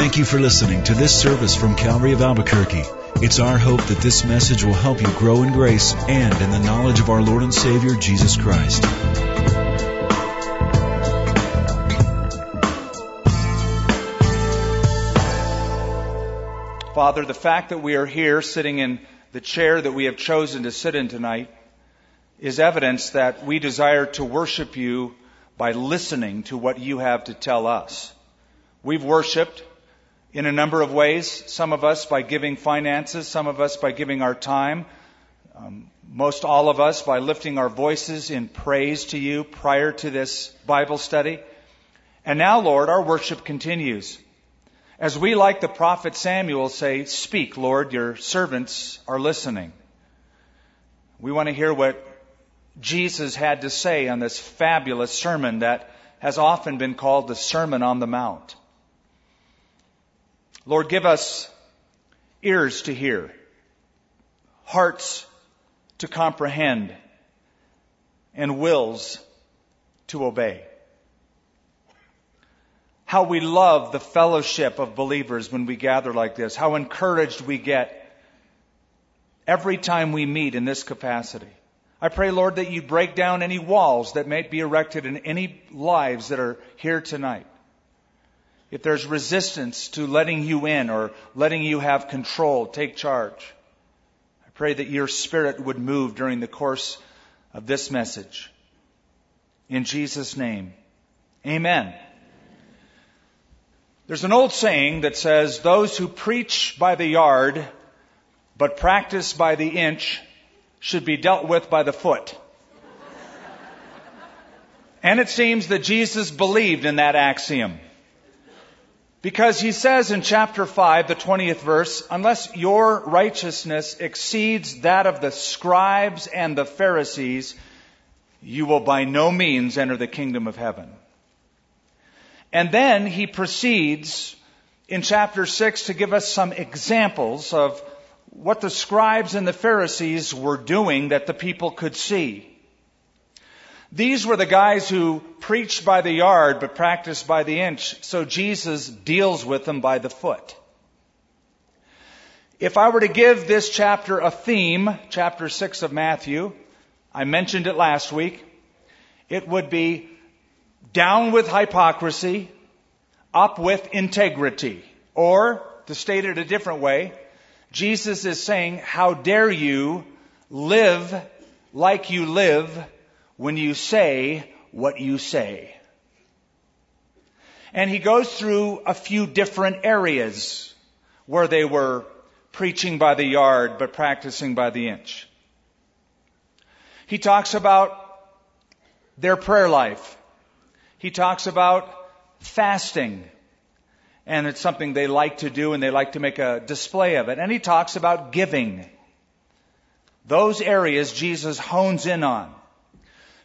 Thank you for listening to this service from Calvary of Albuquerque. It's our hope that this message will help you grow in grace and in the knowledge of our Lord and Savior, Jesus Christ. Father, the fact that we are here sitting in the chair that we have chosen to sit in tonight is evidence that we desire to worship you by listening to what you have to tell us. We've worshiped in a number of ways. Some of us by giving finances, some of us by giving our time, um, most all of us by lifting our voices in praise to you prior to this Bible study. And now, Lord, our worship continues. As we, like the prophet Samuel, say, Speak, Lord, your servants are listening. We want to hear what Jesus had to say on this fabulous sermon that has often been called the Sermon on the Mount. Lord, give us ears to hear, hearts to comprehend, and wills to obey. How we love the fellowship of believers when we gather like this. How encouraged we get every time we meet in this capacity. I pray, Lord, that you break down any walls that may be erected in any lives that are here tonight if there's resistance to letting you in or letting you have control, take charge. I pray that your spirit would move during the course of this message. In Jesus' name, amen. There's an old saying that says, those who preach by the yard, but practice by the inch, should be dealt with by the foot. and it seems that Jesus believed in that axiom. Because he says in chapter 5, the 20th verse, unless your righteousness exceeds that of the scribes and the Pharisees, you will by no means enter the kingdom of heaven. And then he proceeds in chapter 6 to give us some examples of what the scribes and the Pharisees were doing that the people could see. These were the guys who preached by the yard but practiced by the inch, so Jesus deals with them by the foot. If I were to give this chapter a theme, chapter 6 of Matthew, I mentioned it last week, it would be down with hypocrisy, up with integrity. Or, to state it a different way, Jesus is saying, how dare you live like you live when you say what you say. And he goes through a few different areas where they were preaching by the yard but practicing by the inch. He talks about their prayer life. He talks about fasting. And it's something they like to do and they like to make a display of it. And he talks about giving. Those areas Jesus hones in on.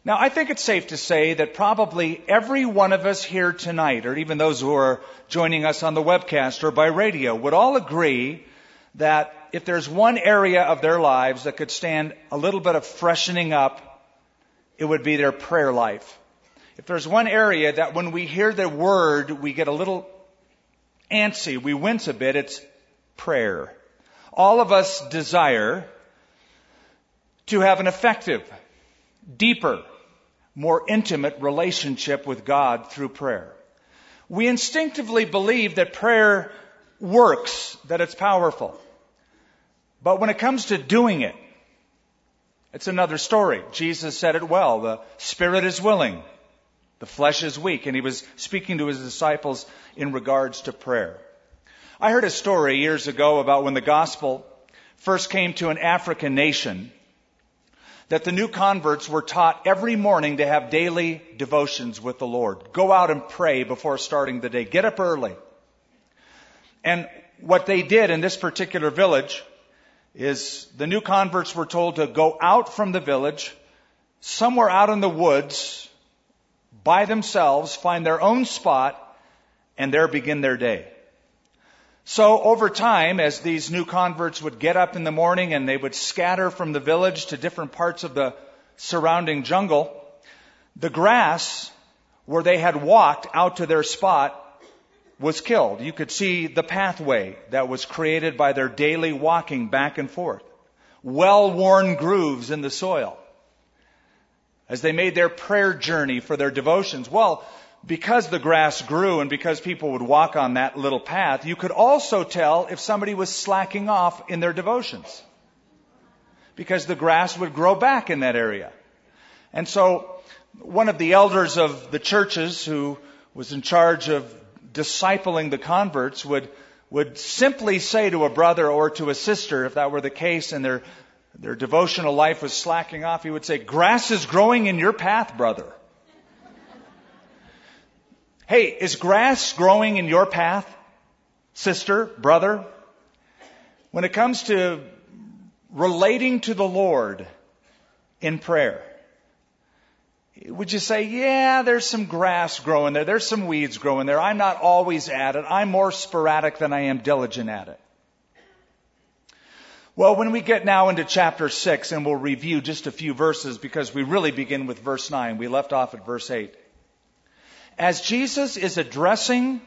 Now, I think it's safe to say that probably every one of us here tonight, or even those who are joining us on the webcast or by radio, would all agree that if there's one area of their lives that could stand a little bit of freshening up, it would be their prayer life. If there's one area that when we hear the word, we get a little antsy, we wince a bit, it's prayer. All of us desire to have an effective, deeper, more intimate relationship with God through prayer. We instinctively believe that prayer works, that it's powerful. But when it comes to doing it, it's another story. Jesus said it well. The spirit is willing. The flesh is weak. And he was speaking to his disciples in regards to prayer. I heard a story years ago about when the gospel first came to an African nation that the new converts were taught every morning to have daily devotions with the Lord. Go out and pray before starting the day. Get up early. And what they did in this particular village is the new converts were told to go out from the village, somewhere out in the woods, by themselves, find their own spot, and there begin their day. So over time, as these new converts would get up in the morning and they would scatter from the village to different parts of the surrounding jungle, the grass where they had walked out to their spot was killed. You could see the pathway that was created by their daily walking back and forth. Well worn grooves in the soil. As they made their prayer journey for their devotions. Well, because the grass grew and because people would walk on that little path, you could also tell if somebody was slacking off in their devotions. Because the grass would grow back in that area. And so, one of the elders of the churches who was in charge of discipling the converts would, would simply say to a brother or to a sister, if that were the case and their, their devotional life was slacking off, he would say, grass is growing in your path, brother. Hey, is grass growing in your path, sister, brother? When it comes to relating to the Lord in prayer, would you say, yeah, there's some grass growing there, there's some weeds growing there, I'm not always at it, I'm more sporadic than I am diligent at it? Well, when we get now into chapter 6, and we'll review just a few verses because we really begin with verse 9. We left off at verse 8. As Jesus is addressing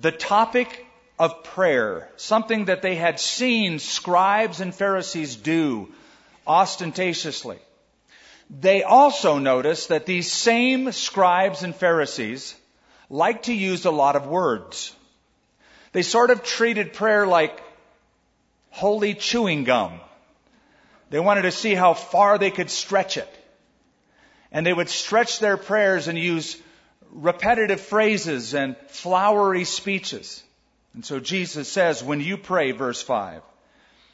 the topic of prayer, something that they had seen scribes and Pharisees do ostentatiously, they also notice that these same scribes and Pharisees like to use a lot of words. They sort of treated prayer like holy chewing gum. They wanted to see how far they could stretch it. And they would stretch their prayers and use repetitive phrases and flowery speeches. And so Jesus says, when you pray, verse 5,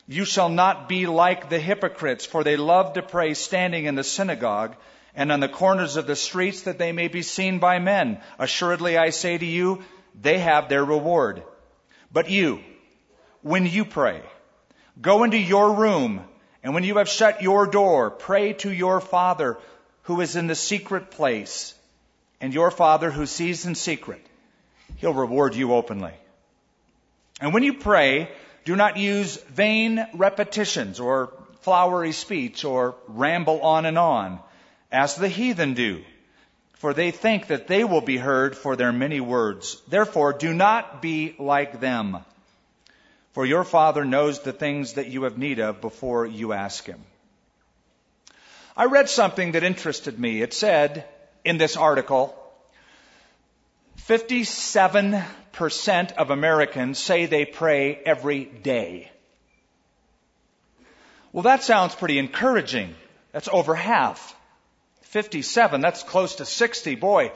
you shall not be like the hypocrites, for they love to pray standing in the synagogue and on the corners of the streets that they may be seen by men. Assuredly, I say to you, they have their reward. But you, when you pray, go into your room, and when you have shut your door, pray to your Father who is in the secret place, and your Father who sees in secret, he'll reward you openly. And when you pray, do not use vain repetitions or flowery speech or ramble on and on, as the heathen do, for they think that they will be heard for their many words. Therefore, do not be like them, for your Father knows the things that you have need of before you ask Him. I read something that interested me. It said in this article, 57% of Americans say they pray every day. Well, that sounds pretty encouraging. That's over half. 57, that's close to 60. Boy,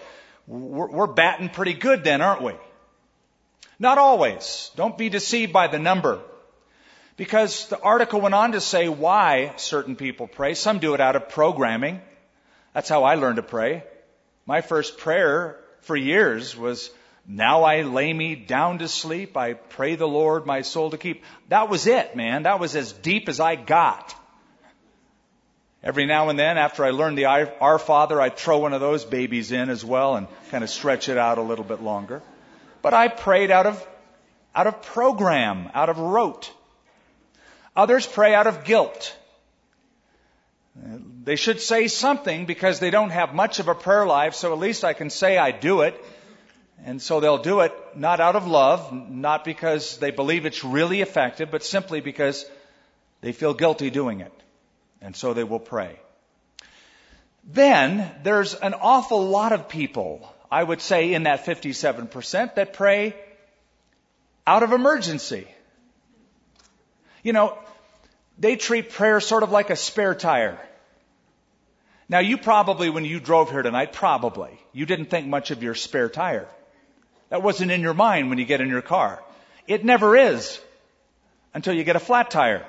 we're, batting pretty good then, aren't we? Not always. Don't be deceived by the number. Because the article went on to say why certain people pray. Some do it out of programming. That's how I learned to pray. My first prayer for years was, now I lay me down to sleep. I pray the Lord my soul to keep. That was it, man. That was as deep as I got. Every now and then, after I learned the Our Father, I'd throw one of those babies in as well and kind of stretch it out a little bit longer. But I prayed out of, out of program, out of rote. Others pray out of guilt. They should say something because they don't have much of a prayer life, so at least I can say I do it. And so they'll do it not out of love, not because they believe it's really effective, but simply because they feel guilty doing it. And so they will pray. Then there's an awful lot of people, I would say in that 57%, that pray out of emergency. You know, they treat prayer sort of like a spare tire. Now you probably, when you drove here tonight, probably, you didn't think much of your spare tire. That wasn't in your mind when you get in your car. It never is until you get a flat tire.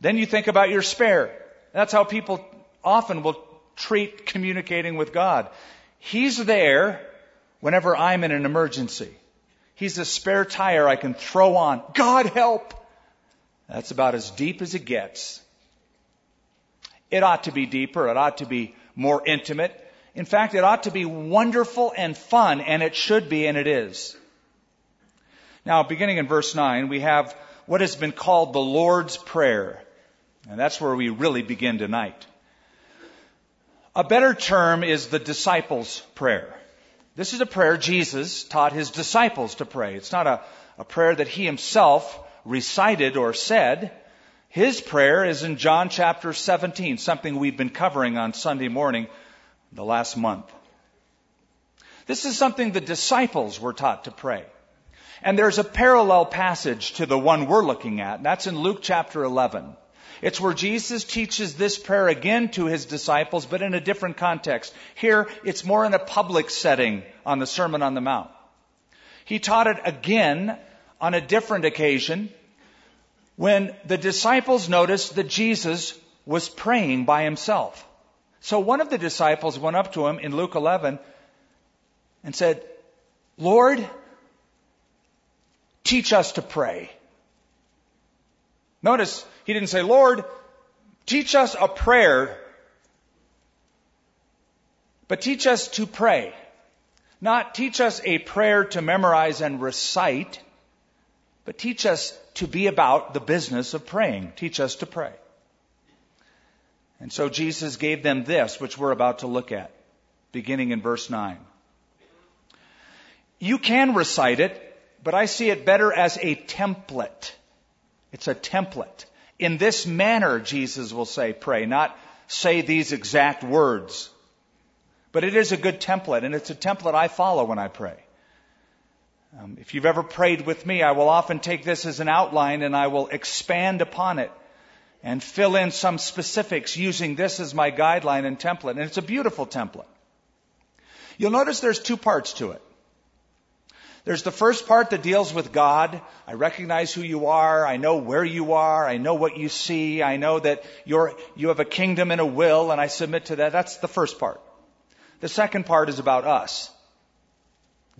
Then you think about your spare. That's how people often will treat communicating with God. He's there whenever I'm in an emergency. He's a spare tire I can throw on. God help! That's about as deep as it gets. It ought to be deeper. It ought to be more intimate. In fact, it ought to be wonderful and fun, and it should be, and it is. Now, beginning in verse 9, we have what has been called the Lord's Prayer. And that's where we really begin tonight. A better term is the disciples' prayer. This is a prayer Jesus taught his disciples to pray. It's not a, a prayer that he himself recited or said. His prayer is in John chapter 17, something we've been covering on Sunday morning the last month. This is something the disciples were taught to pray. And there's a parallel passage to the one we're looking at, that's in Luke chapter 11. It's where Jesus teaches this prayer again to his disciples, but in a different context. Here, it's more in a public setting on the Sermon on the Mount. He taught it again on a different occasion when the disciples noticed that Jesus was praying by himself. So one of the disciples went up to him in Luke 11 and said, Lord, teach us to pray. Notice he didn't say, Lord, teach us a prayer, but teach us to pray. Not teach us a prayer to memorize and recite, but teach us to be about the business of praying. Teach us to pray. And so Jesus gave them this, which we're about to look at, beginning in verse 9. You can recite it, but I see it better as a template. It's a template. In this manner, Jesus will say, pray, not say these exact words. But it is a good template, and it's a template I follow when I pray. Um, if you've ever prayed with me, I will often take this as an outline and I will expand upon it and fill in some specifics using this as my guideline and template. And it's a beautiful template. You'll notice there's two parts to it. There's the first part that deals with God. I recognize who you are. I know where you are. I know what you see. I know that you're, you have a kingdom and a will, and I submit to that. That's the first part. The second part is about us.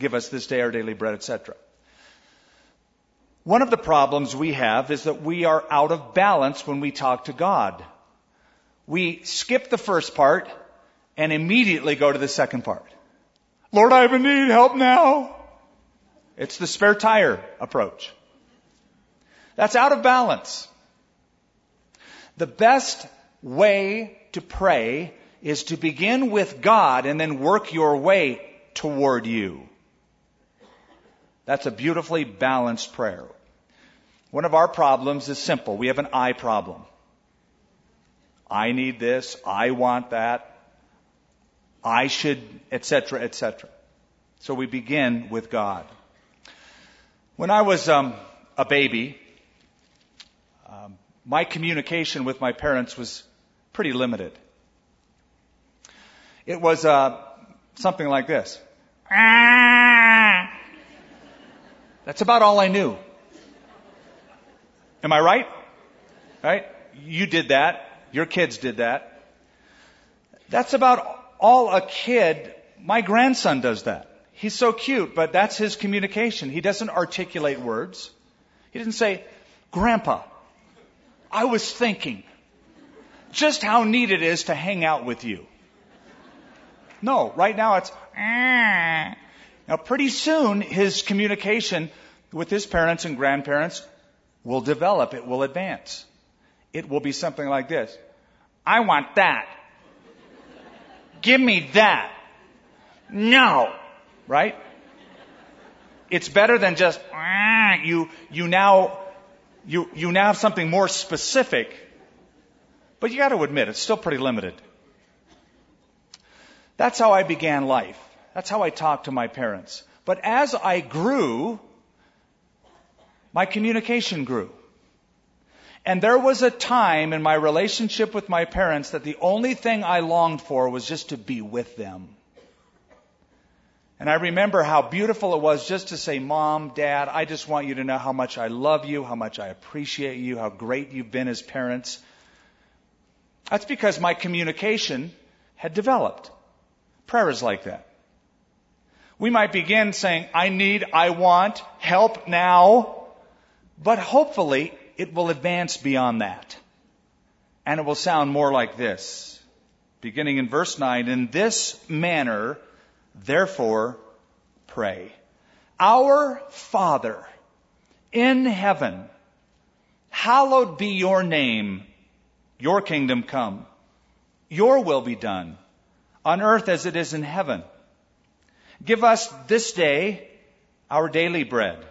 Give us this day our daily bread, etc. One of the problems we have is that we are out of balance when we talk to God. We skip the first part and immediately go to the second part. Lord, I have a need. Help now. It's the spare tire approach. That's out of balance. The best way to pray is to begin with God and then work your way toward you. That's a beautifully balanced prayer. One of our problems is simple. We have an I problem. I need this. I want that. I should, etc., etc. So we begin with God. When I was um, a baby, um, my communication with my parents was pretty limited. It was uh, something like this. That's about all I knew. Am I right? Right? You did that. Your kids did that. That's about all a kid, my grandson does that. He's so cute, but that's his communication. He doesn't articulate words. He didn't say, Grandpa, I was thinking just how neat it is to hang out with you. No, right now it's, ah. Now pretty soon his communication with his parents and grandparents will develop. It will advance. It will be something like this. I want that. Give me that. No right? It's better than just ah, you you now you you now have something more specific. But you got to admit it's still pretty limited. That's how I began life. That's how I talked to my parents. But as I grew, my communication grew. And there was a time in my relationship with my parents that the only thing I longed for was just to be with them. And I remember how beautiful it was just to say, Mom, Dad, I just want you to know how much I love you, how much I appreciate you, how great you've been as parents. That's because my communication had developed. Prayer is like that. We might begin saying, I need, I want, help now, but hopefully it will advance beyond that. And it will sound more like this. Beginning in verse 9, in this manner, Therefore, pray. Our Father in heaven, hallowed be your name, your kingdom come, your will be done, on earth as it is in heaven. Give us this day our daily bread,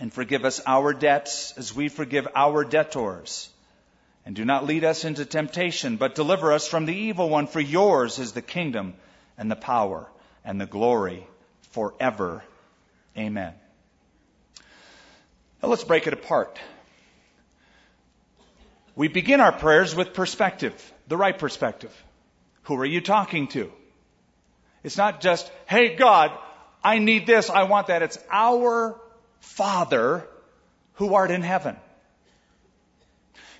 and forgive us our debts as we forgive our debtors. And do not lead us into temptation, but deliver us from the evil one, for yours is the kingdom and the power and the glory forever. Amen. Now let's break it apart. We begin our prayers with perspective, the right perspective. Who are you talking to? It's not just, hey God, I need this, I want that. It's our Father who art in heaven.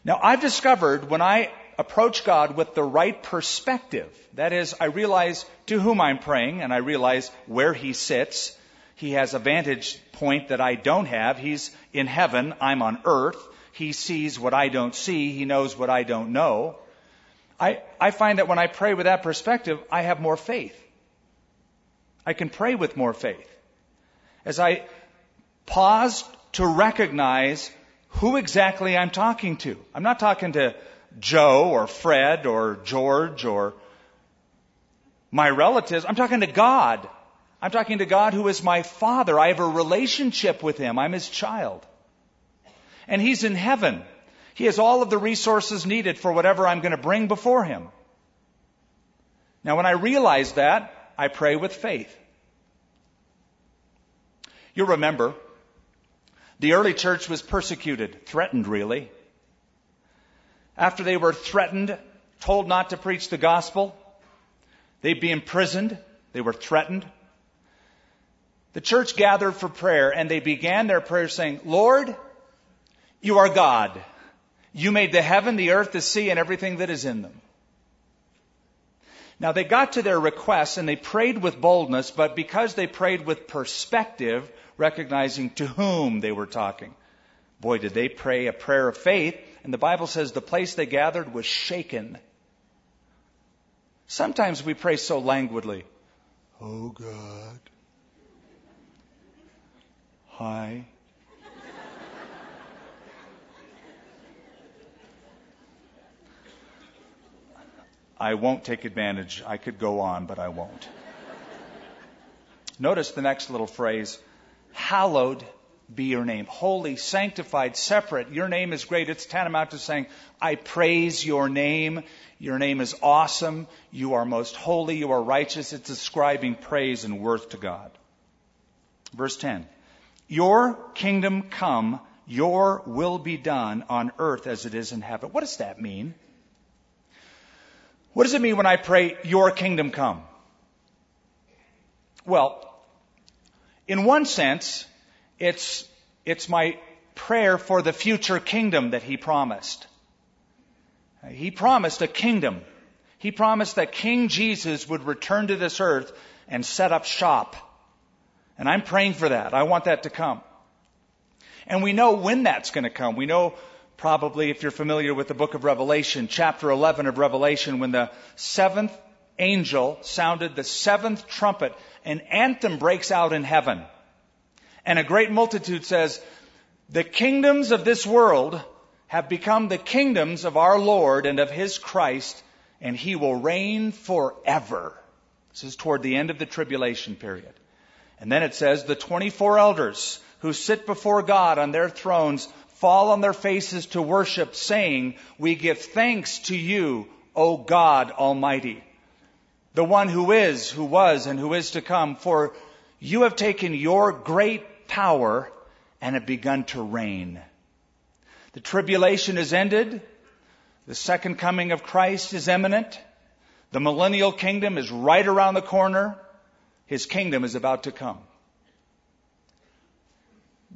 Now I've discovered when I approach God with the right perspective, that is, I realize to whom I'm praying and I realize where He sits. He has a vantage point that I don't have. He's in heaven, I'm on earth. He sees what I don't see. He knows what I don't know. I, I find that when I pray with that perspective, I have more faith. I can pray with more faith. As I pause to recognize who exactly I'm talking to. I'm not talking to Joe or Fred or George or my relatives. I'm talking to God. I'm talking to God who is my father. I have a relationship with him. I'm his child. And he's in heaven. He has all of the resources needed for whatever I'm going to bring before him. Now, when I realize that, I pray with faith. You'll remember, the early church was persecuted, threatened really. After they were threatened, told not to preach the gospel, they'd be imprisoned, they were threatened. The church gathered for prayer and they began their prayer saying, Lord, you are God. You made the heaven, the earth, the sea, and everything that is in them. Now they got to their requests and they prayed with boldness, but because they prayed with perspective, recognizing to whom they were talking. Boy, did they pray a prayer of faith, and the Bible says the place they gathered was shaken. Sometimes we pray so languidly. Oh God. Hi. I won't take advantage. I could go on, but I won't. Notice the next little phrase Hallowed be your name. Holy, sanctified, separate. Your name is great. It's tantamount to saying, I praise your name. Your name is awesome. You are most holy. You are righteous. It's ascribing praise and worth to God. Verse 10. Your kingdom come, your will be done on earth as it is in heaven. What does that mean? What does it mean when I pray, Your kingdom come? Well, in one sense, it's, it's my prayer for the future kingdom that He promised. He promised a kingdom. He promised that King Jesus would return to this earth and set up shop. And I'm praying for that. I want that to come. And we know when that's going to come. We know probably if you're familiar with the book of Revelation, chapter 11 of Revelation, when the seventh angel sounded the seventh trumpet, an anthem breaks out in heaven. And a great multitude says, the kingdoms of this world have become the kingdoms of our Lord and of His Christ, and He will reign forever. This is toward the end of the tribulation period. And then it says, the 24 elders who sit before God on their thrones fall on their faces to worship, saying, We give thanks to you, O God Almighty, the one who is, who was, and who is to come, for you have taken your great power and have begun to reign. The tribulation is ended. The second coming of Christ is imminent. The millennial kingdom is right around the corner. His kingdom is about to come.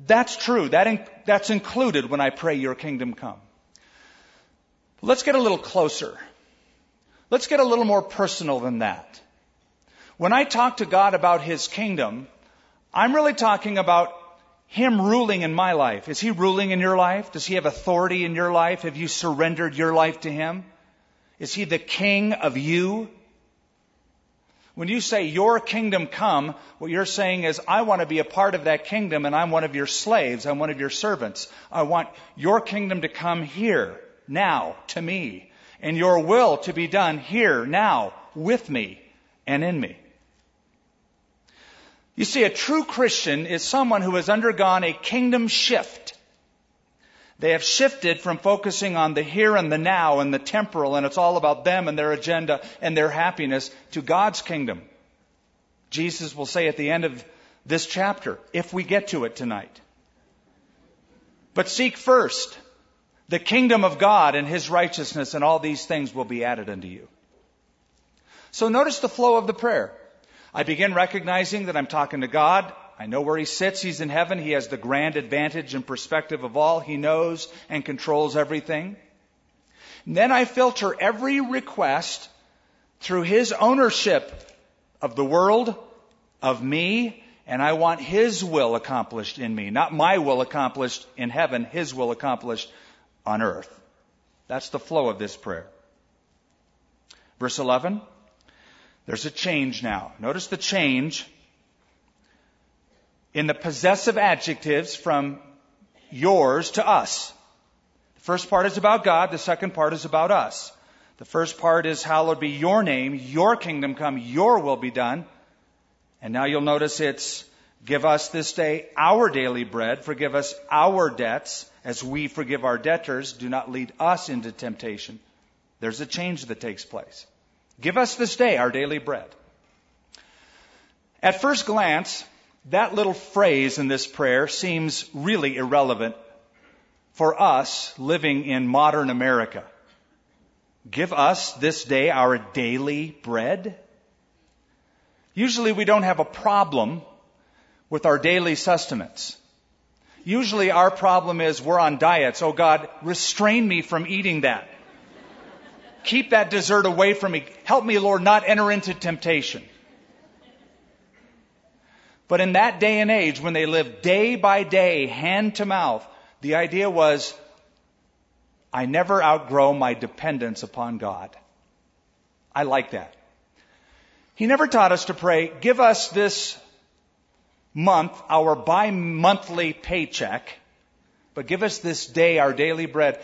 That's true. That in, that's included when I pray your kingdom come. Let's get a little closer. Let's get a little more personal than that. When I talk to God about His kingdom, I'm really talking about Him ruling in my life. Is He ruling in your life? Does He have authority in your life? Have you surrendered your life to Him? Is He the King of you? When you say your kingdom come, what you're saying is, I want to be a part of that kingdom and I'm one of your slaves. I'm one of your servants. I want your kingdom to come here, now, to me, and your will to be done here, now, with me and in me. You see, a true Christian is someone who has undergone a kingdom shift. They have shifted from focusing on the here and the now and the temporal, and it's all about them and their agenda and their happiness, to God's kingdom. Jesus will say at the end of this chapter, if we get to it tonight. But seek first the kingdom of God and his righteousness, and all these things will be added unto you. So notice the flow of the prayer. I begin recognizing that I'm talking to God. I know where He sits. He's in heaven. He has the grand advantage and perspective of all. He knows and controls everything. And then I filter every request through His ownership of the world, of me, and I want His will accomplished in me. Not my will accomplished in heaven, His will accomplished on earth. That's the flow of this prayer. Verse 11. There's a change now. Notice the change in the possessive adjectives from yours to us. The first part is about God, the second part is about us. The first part is, Hallowed be your name, your kingdom come, your will be done. And now you'll notice it's, Give us this day our daily bread, forgive us our debts, as we forgive our debtors, do not lead us into temptation. There's a change that takes place. Give us this day our daily bread. At first glance, that little phrase in this prayer seems really irrelevant for us living in modern America. Give us this day our daily bread. Usually we don't have a problem with our daily sustenance. Usually our problem is we're on diets. Oh God, restrain me from eating that. Keep that dessert away from me. Help me, Lord, not enter into temptation. But in that day and age, when they lived day by day, hand to mouth, the idea was, I never outgrow my dependence upon God. I like that. He never taught us to pray, give us this month our bi-monthly paycheck, but give us this day our daily bread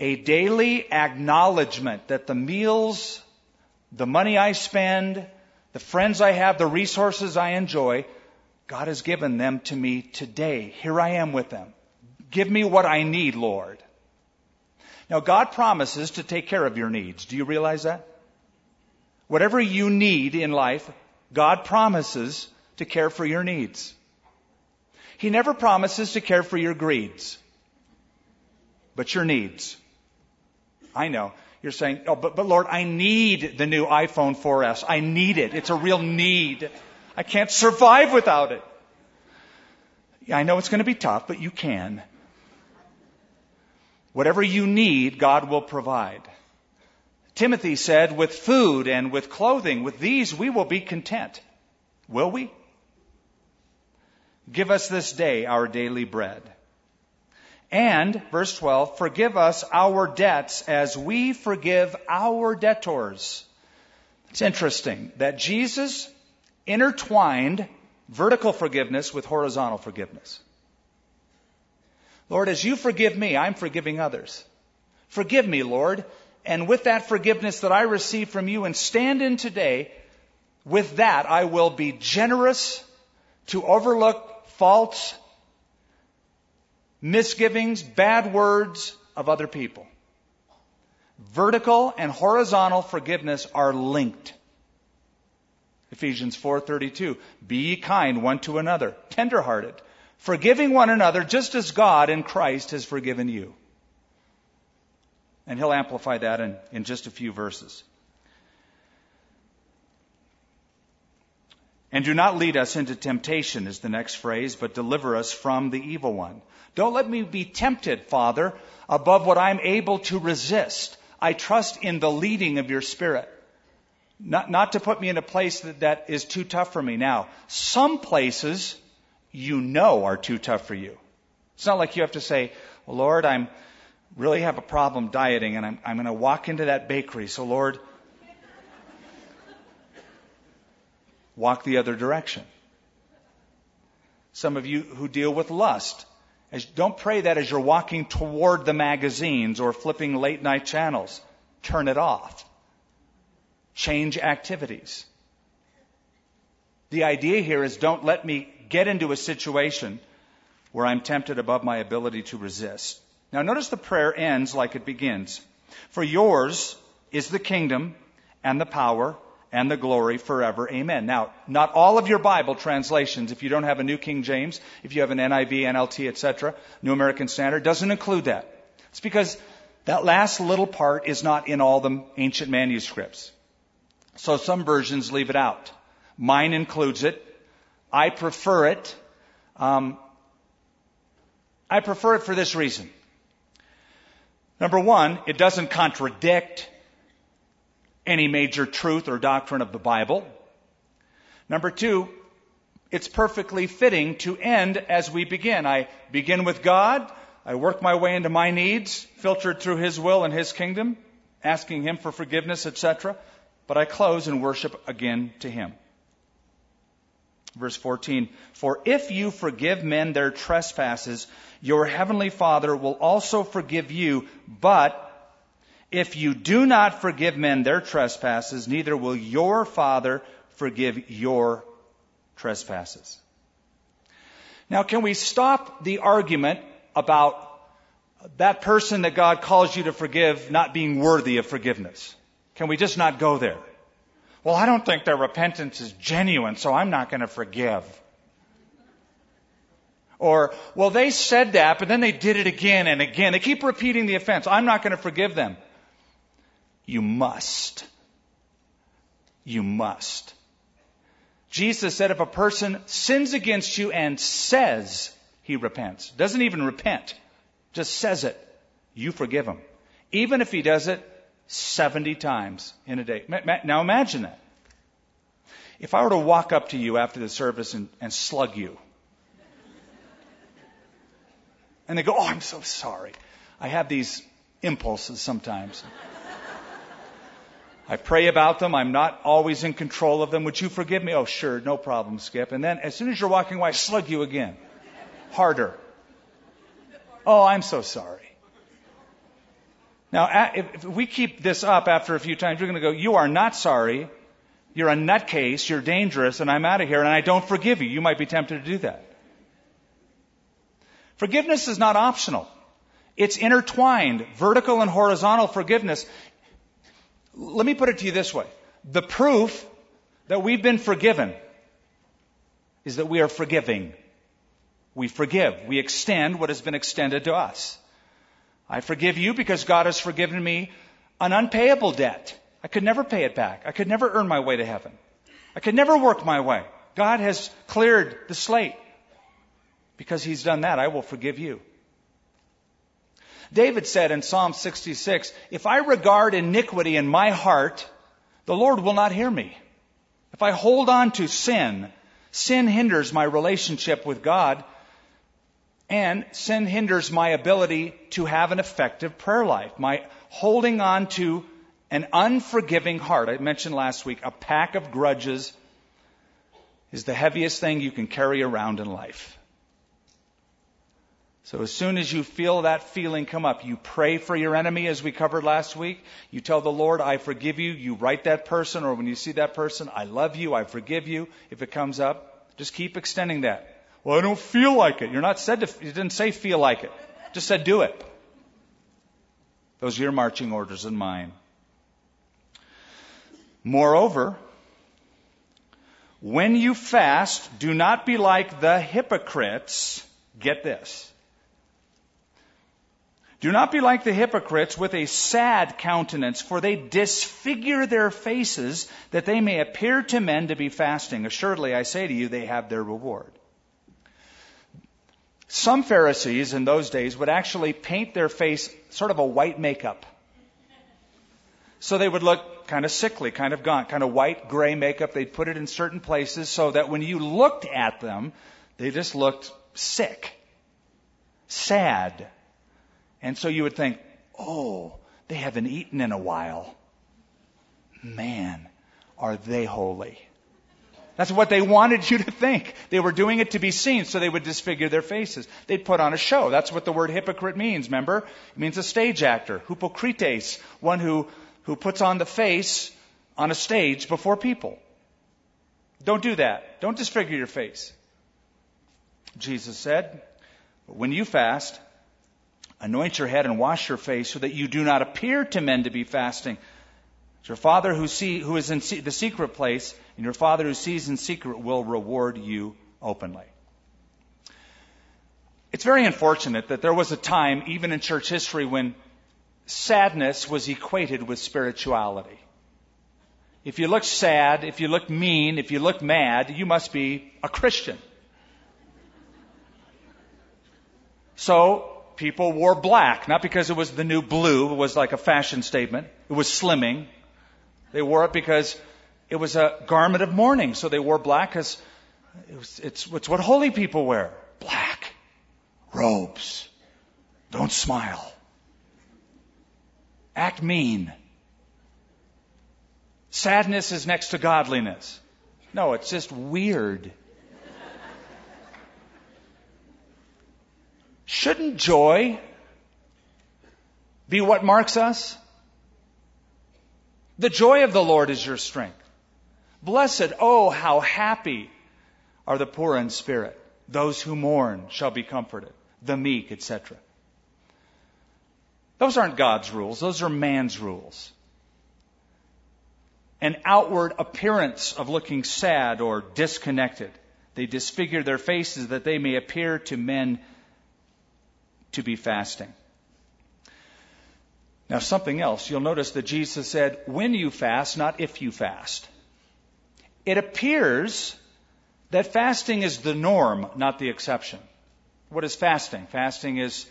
a daily acknowledgement that the meals, the money I spend, the friends I have, the resources I enjoy, God has given them to me today. Here I am with them. Give me what I need, Lord. Now, God promises to take care of your needs. Do you realize that? Whatever you need in life, God promises to care for your needs. He never promises to care for your greeds, but your needs. I know. You're saying, oh, but, but Lord, I need the new iPhone 4S. I need it. It's a real need. I can't survive without it. Yeah, I know it's going to be tough, but you can. Whatever you need, God will provide. Timothy said, with food and with clothing, with these we will be content. Will we? Give us this day our daily bread. And, verse 12, forgive us our debts as we forgive our debtors. It's interesting that Jesus intertwined vertical forgiveness with horizontal forgiveness. Lord, as you forgive me, I'm forgiving others. Forgive me, Lord, and with that forgiveness that I receive from you and stand in today, with that I will be generous to overlook faults misgivings, bad words of other people. Vertical and horizontal forgiveness are linked. Ephesians 4:32 Be kind one to another, tenderhearted, forgiving one another just as God in Christ has forgiven you. And he'll amplify that in, in just a few verses. And do not lead us into temptation is the next phrase, but deliver us from the evil one. Don't let me be tempted, Father, above what I'm able to resist. I trust in the leading of your Spirit. Not, not to put me in a place that, that is too tough for me. Now, some places you know are too tough for you. It's not like you have to say, Lord, I'm really have a problem dieting and I'm, I'm going to walk into that bakery. So Lord, walk the other direction. Some of you who deal with lust, as, don't pray that as you're walking toward the magazines or flipping late night channels. Turn it off. Change activities. The idea here is don't let me get into a situation where I'm tempted above my ability to resist. Now notice the prayer ends like it begins. For yours is the kingdom and the power and the glory forever. Amen. Now, not all of your Bible translations, if you don't have a New King James, if you have an NIV, NLT, etc., New American Standard, doesn't include that. It's because that last little part is not in all the ancient manuscripts. So some versions leave it out. Mine includes it. I prefer it. Um, I prefer it for this reason. Number one, it doesn't contradict any major truth or doctrine of the Bible. Number two, it's perfectly fitting to end as we begin. I begin with God. I work my way into my needs, filtered through His will and His kingdom, asking Him for forgiveness, etc. But I close and worship again to Him. Verse 14, For if you forgive men their trespasses, your heavenly Father will also forgive you. But if you do not forgive men their trespasses, neither will your Father forgive your trespasses. Now, can we stop the argument about that person that God calls you to forgive not being worthy of forgiveness? Can we just not go there? Well, I don't think their repentance is genuine, so I'm not going to forgive. Or, well, they said that, but then they did it again and again. They keep repeating the offense. I'm not going to forgive them. You must. You must. Jesus said if a person sins against you and says he repents, doesn't even repent, just says it, you forgive him. Even if he does it 70 times in a day. Now imagine that. If I were to walk up to you after the service and, and slug you, and they go, Oh, I'm so sorry. I have these impulses sometimes. I pray about them. I'm not always in control of them. Would you forgive me? Oh, sure. No problem, Skip. And then as soon as you're walking away, I slug you again. Harder. Oh, I'm so sorry. Now, if we keep this up after a few times, you're going to go, you are not sorry. You're a nutcase. You're dangerous and I'm out of here and I don't forgive you. You might be tempted to do that. Forgiveness is not optional. It's intertwined. Vertical and horizontal forgiveness. Let me put it to you this way. The proof that we've been forgiven is that we are forgiving. We forgive. We extend what has been extended to us. I forgive you because God has forgiven me an unpayable debt. I could never pay it back. I could never earn my way to heaven. I could never work my way. God has cleared the slate. Because he's done that, I will forgive you. David said in Psalm 66, If I regard iniquity in my heart, the Lord will not hear me. If I hold on to sin, sin hinders my relationship with God, and sin hinders my ability to have an effective prayer life. My holding on to an unforgiving heart. I mentioned last week, a pack of grudges is the heaviest thing you can carry around in life. So as soon as you feel that feeling come up, you pray for your enemy as we covered last week. You tell the Lord, I forgive you. You write that person or when you see that person, I love you. I forgive you. If it comes up, just keep extending that. Well, I don't feel like it. You're not said to, you didn't say feel like it. Just said do it. Those are your marching orders and mine. Moreover, when you fast, do not be like the hypocrites. Get this do not be like the hypocrites with a sad countenance, for they disfigure their faces that they may appear to men to be fasting. Assuredly, I say to you, they have their reward. Some Pharisees in those days would actually paint their face sort of a white makeup. So they would look kind of sickly, kind of gaunt, kind of white, gray makeup. They'd put it in certain places so that when you looked at them, they just looked sick, sad, and so you would think, oh, they haven't eaten in a while. Man, are they holy? That's what they wanted you to think. They were doing it to be seen, so they would disfigure their faces. They'd put on a show. That's what the word hypocrite means, remember? It means a stage actor. Hypocrites, one who, who puts on the face on a stage before people. Don't do that. Don't disfigure your face. Jesus said, when you fast, anoint your head and wash your face so that you do not appear to men to be fasting. Your Father who, see, who is in the secret place, and your Father who sees in secret will reward you openly. It's very unfortunate that there was a time, even in church history, when sadness was equated with spirituality. If you look sad, if you look mean, if you look mad, you must be a Christian. So people wore black, not because it was the new blue, it was like a fashion statement. It was slimming. They wore it because it was a garment of mourning. So they wore black because it it's, it's what holy people wear. Black. Robes. Don't smile. Act mean. Sadness is next to godliness. No, it's just weird. Shouldn't joy be what marks us? The joy of the Lord is your strength. Blessed, oh, how happy are the poor in spirit. Those who mourn shall be comforted. The meek, etc. Those aren't God's rules. Those are man's rules. An outward appearance of looking sad or disconnected. They disfigure their faces that they may appear to men to be fasting. Now, something else. You'll notice that Jesus said, when you fast, not if you fast. It appears that fasting is the norm, not the exception. What is fasting? Fasting is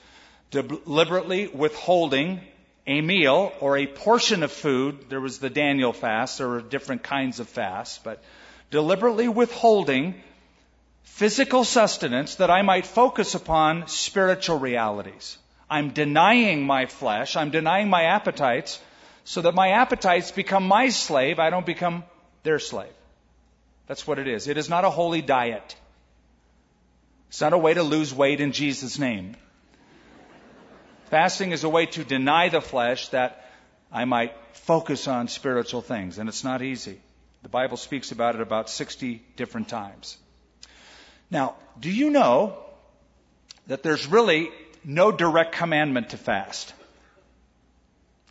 deliberately withholding a meal or a portion of food. There was the Daniel fast. There were different kinds of fasts, but deliberately withholding physical sustenance that I might focus upon spiritual realities. I'm denying my flesh, I'm denying my appetites, so that my appetites become my slave, I don't become their slave. That's what it is. It is not a holy diet. It's not a way to lose weight in Jesus' name. Fasting is a way to deny the flesh that I might focus on spiritual things, and it's not easy. The Bible speaks about it about 60 different times. Now, do you know that there's really no direct commandment to fast?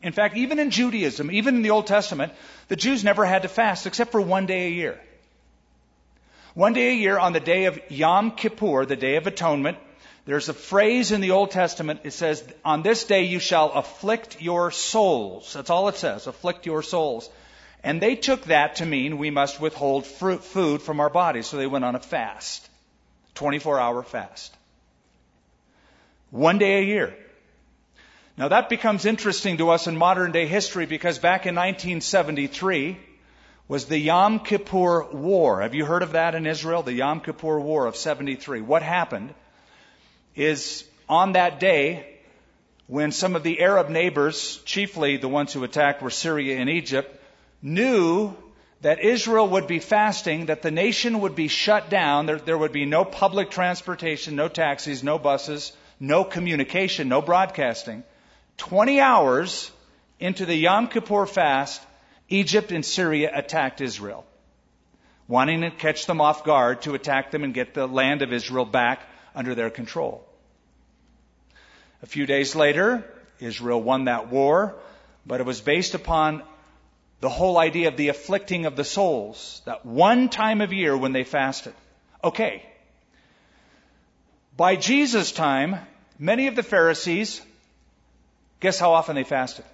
In fact, even in Judaism, even in the Old Testament, the Jews never had to fast except for one day a year. One day a year on the day of Yom Kippur, the Day of Atonement, there's a phrase in the Old Testament. It says, On this day you shall afflict your souls. That's all it says, afflict your souls. And they took that to mean we must withhold fruit, food from our bodies. So they went on a fast. 24 hour fast. One day a year. Now that becomes interesting to us in modern day history because back in 1973 was the Yom Kippur War. Have you heard of that in Israel? The Yom Kippur War of 73. What happened is on that day, when some of the Arab neighbors, chiefly the ones who attacked were Syria and Egypt, knew that Israel would be fasting, that the nation would be shut down, there, there, would be no public transportation, no taxis, no buses, no communication, no broadcasting. 20 hours into the Yom Kippur fast, Egypt and Syria attacked Israel, wanting to catch them off guard to attack them and get the land of Israel back under their control. A few days later, Israel won that war, but it was based upon the whole idea of the afflicting of the souls, that one time of year when they fasted. Okay. By Jesus' time, many of the Pharisees, guess how often they fasted?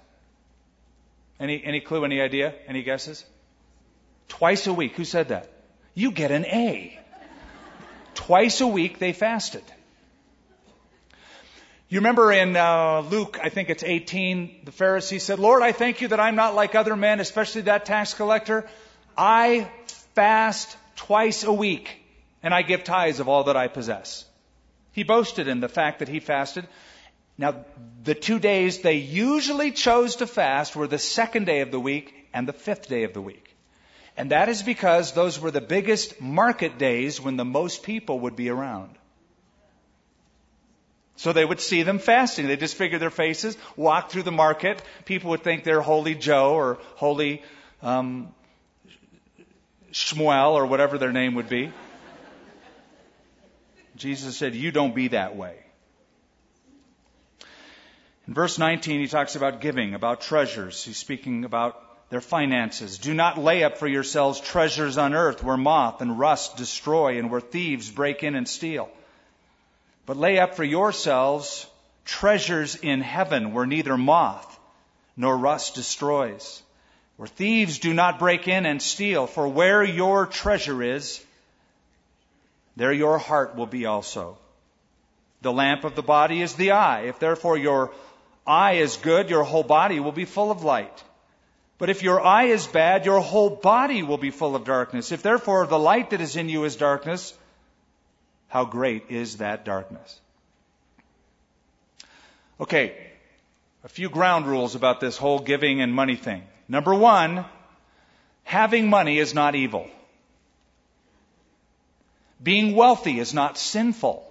Any, any clue, any idea, any guesses? Twice a week. Who said that? You get an A. Twice a week they fasted. You remember in uh, Luke, I think it's 18, the Pharisee said, Lord, I thank you that I'm not like other men, especially that tax collector. I fast twice a week, and I give tithes of all that I possess. He boasted in the fact that he fasted. Now, the two days they usually chose to fast were the second day of the week and the fifth day of the week. And that is because those were the biggest market days when the most people would be around. So they would see them fasting. They disfigure their faces, walk through the market. People would think they're Holy Joe or Holy um, Shmuel or whatever their name would be. Jesus said, You don't be that way. In verse 19, he talks about giving, about treasures. He's speaking about their finances. Do not lay up for yourselves treasures on earth where moth and rust destroy and where thieves break in and steal. But lay up for yourselves treasures in heaven where neither moth nor rust destroys, where thieves do not break in and steal. For where your treasure is, there your heart will be also. The lamp of the body is the eye. If therefore your eye is good, your whole body will be full of light. But if your eye is bad, your whole body will be full of darkness. If therefore the light that is in you is darkness, how great is that darkness? Okay, a few ground rules about this whole giving and money thing. Number one, having money is not evil. Being wealthy is not sinful.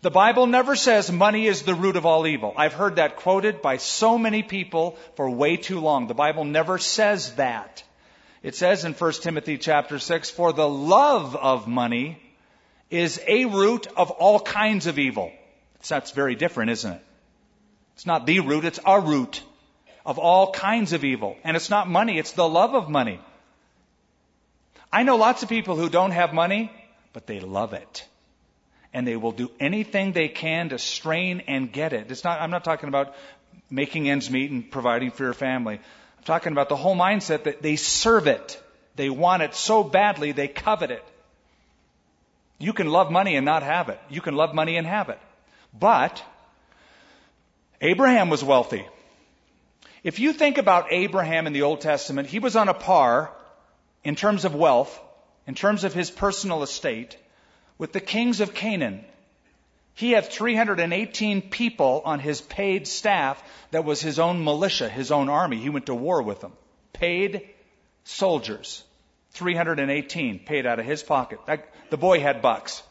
The Bible never says money is the root of all evil. I've heard that quoted by so many people for way too long. The Bible never says that. It says in 1 Timothy chapter 6, for the love of money is a root of all kinds of evil. That's very different, isn't it? It's not the root, it's a root of all kinds of evil. And it's not money, it's the love of money. I know lots of people who don't have money, but they love it and they will do anything they can to strain and get it. It's not, I'm not talking about making ends meet and providing for your family. I'm talking about the whole mindset that they serve it. They want it so badly, they covet it. You can love money and not have it. You can love money and have it. But, Abraham was wealthy. If you think about Abraham in the Old Testament, he was on a par in terms of wealth, in terms of his personal estate, with the kings of Canaan. He had 318 people on his paid staff that was his own militia, his own army. He went to war with them. Paid soldiers. 318 paid out of his pocket. That, the boy had bucks.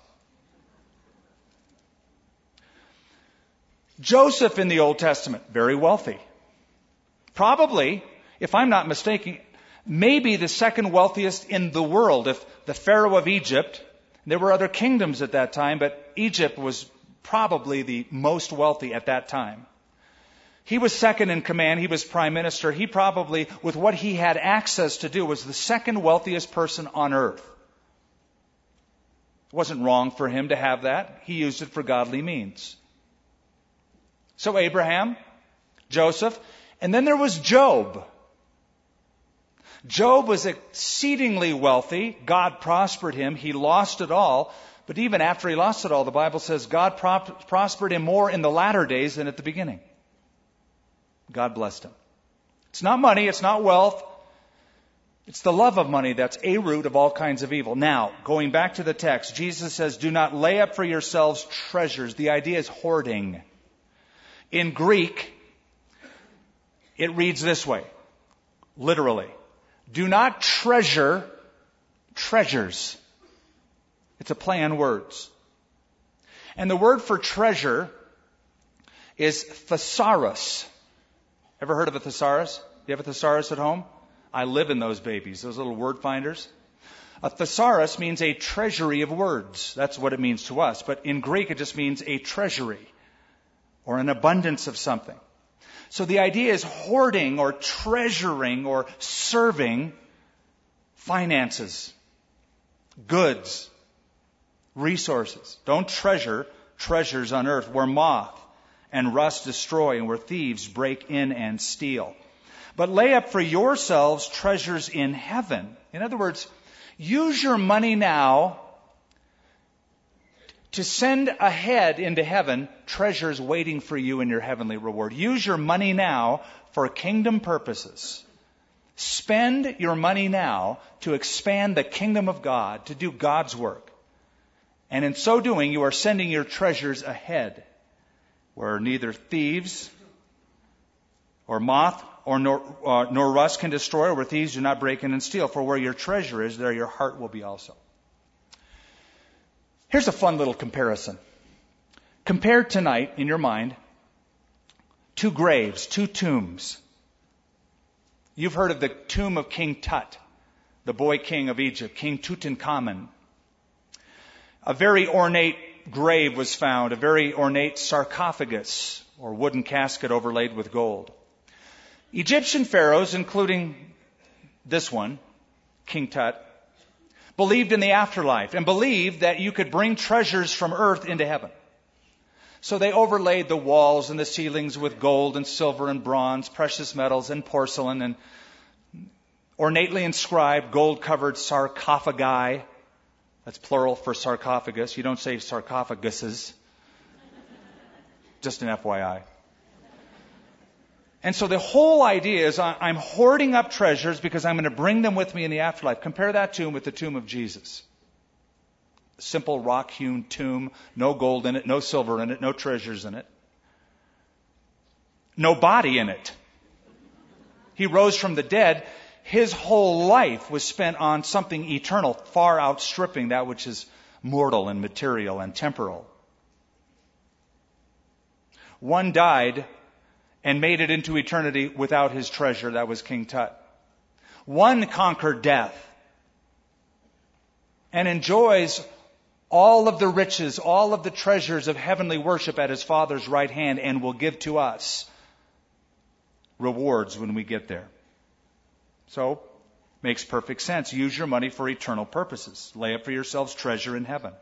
Joseph in the Old Testament, very wealthy. Probably, if I'm not mistaken, maybe the second wealthiest in the world. If the Pharaoh of Egypt there were other kingdoms at that time, but Egypt was probably the most wealthy at that time. He was second in command. He was prime minister. He probably, with what he had access to do, was the second wealthiest person on earth. It wasn't wrong for him to have that. He used it for godly means. So Abraham, Joseph, and then there was Job. Job was exceedingly wealthy. God prospered him. He lost it all. But even after he lost it all, the Bible says God prospered him more in the latter days than at the beginning. God blessed him. It's not money, it's not wealth. It's the love of money that's a root of all kinds of evil. Now, going back to the text, Jesus says, Do not lay up for yourselves treasures. The idea is hoarding. In Greek, it reads this way, literally. Do not treasure treasures. It's a play on words. And the word for treasure is thesaurus. Ever heard of a thesaurus? Do you have a thesaurus at home? I live in those babies, those little word finders. A thesaurus means a treasury of words. That's what it means to us. But in Greek, it just means a treasury or an abundance of something. So the idea is hoarding or treasuring or serving finances, goods, resources. Don't treasure treasures on earth where moth and rust destroy and where thieves break in and steal. But lay up for yourselves treasures in heaven. In other words, use your money now to send ahead into heaven treasures waiting for you in your heavenly reward. Use your money now for kingdom purposes. Spend your money now to expand the kingdom of God, to do God's work. And in so doing, you are sending your treasures ahead, where neither thieves or moth or nor, uh, nor rust can destroy, or where thieves do not break in and steal. For where your treasure is, there your heart will be also. Here's a fun little comparison. Compare tonight, in your mind, two graves, two tombs. You've heard of the tomb of King Tut, the boy king of Egypt, King Tutankhamun. A very ornate grave was found, a very ornate sarcophagus or wooden casket overlaid with gold. Egyptian pharaohs, including this one, King Tut, believed in the afterlife and believed that you could bring treasures from earth into heaven. So they overlaid the walls and the ceilings with gold and silver and bronze, precious metals and porcelain and ornately inscribed gold covered sarcophagi. That's plural for sarcophagus. You don't say sarcophaguses. Just an FYI. And so the whole idea is I'm hoarding up treasures because I'm going to bring them with me in the afterlife. Compare that tomb with the tomb of Jesus. Simple rock hewn tomb, no gold in it, no silver in it, no treasures in it, no body in it. He rose from the dead. His whole life was spent on something eternal, far outstripping that which is mortal and material and temporal. One died and made it into eternity without his treasure. That was King Tut. One conquered death and enjoys all of the riches, all of the treasures of heavenly worship at his Father's right hand and will give to us rewards when we get there. So, makes perfect sense. Use your money for eternal purposes. Lay up for yourselves treasure in heaven.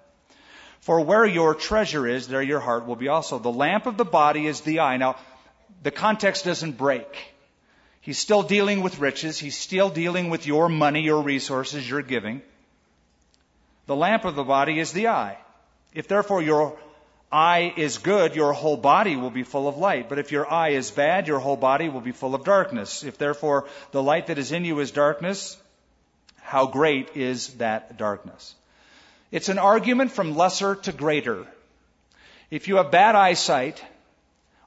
For where your treasure is, there your heart will be also. The lamp of the body is the eye. Now, the context doesn't break. He's still dealing with riches. He's still dealing with your money, your resources, your giving. The lamp of the body is the eye. If therefore your eye is good, your whole body will be full of light. But if your eye is bad, your whole body will be full of darkness. If therefore the light that is in you is darkness, how great is that darkness? It's an argument from lesser to greater. If you have bad eyesight,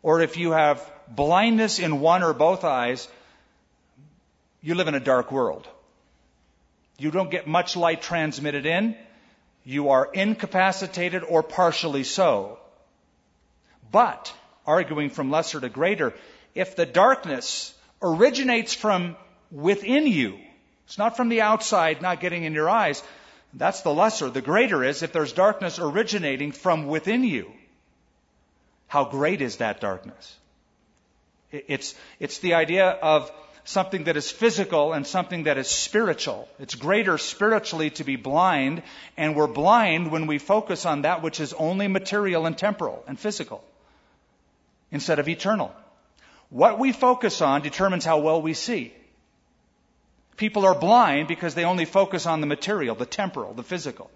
or if you have blindness in one or both eyes, you live in a dark world. You don't get much light transmitted in. You are incapacitated or partially so. But, arguing from lesser to greater, if the darkness originates from within you, it's not from the outside, not getting in your eyes, that's the lesser. The greater is if there's darkness originating from within you. How great is that darkness? It's, it's the idea of something that is physical and something that is spiritual. It's greater spiritually to be blind, and we're blind when we focus on that which is only material and temporal and physical instead of eternal. What we focus on determines how well we see. People are blind because they only focus on the material, the temporal, the physical.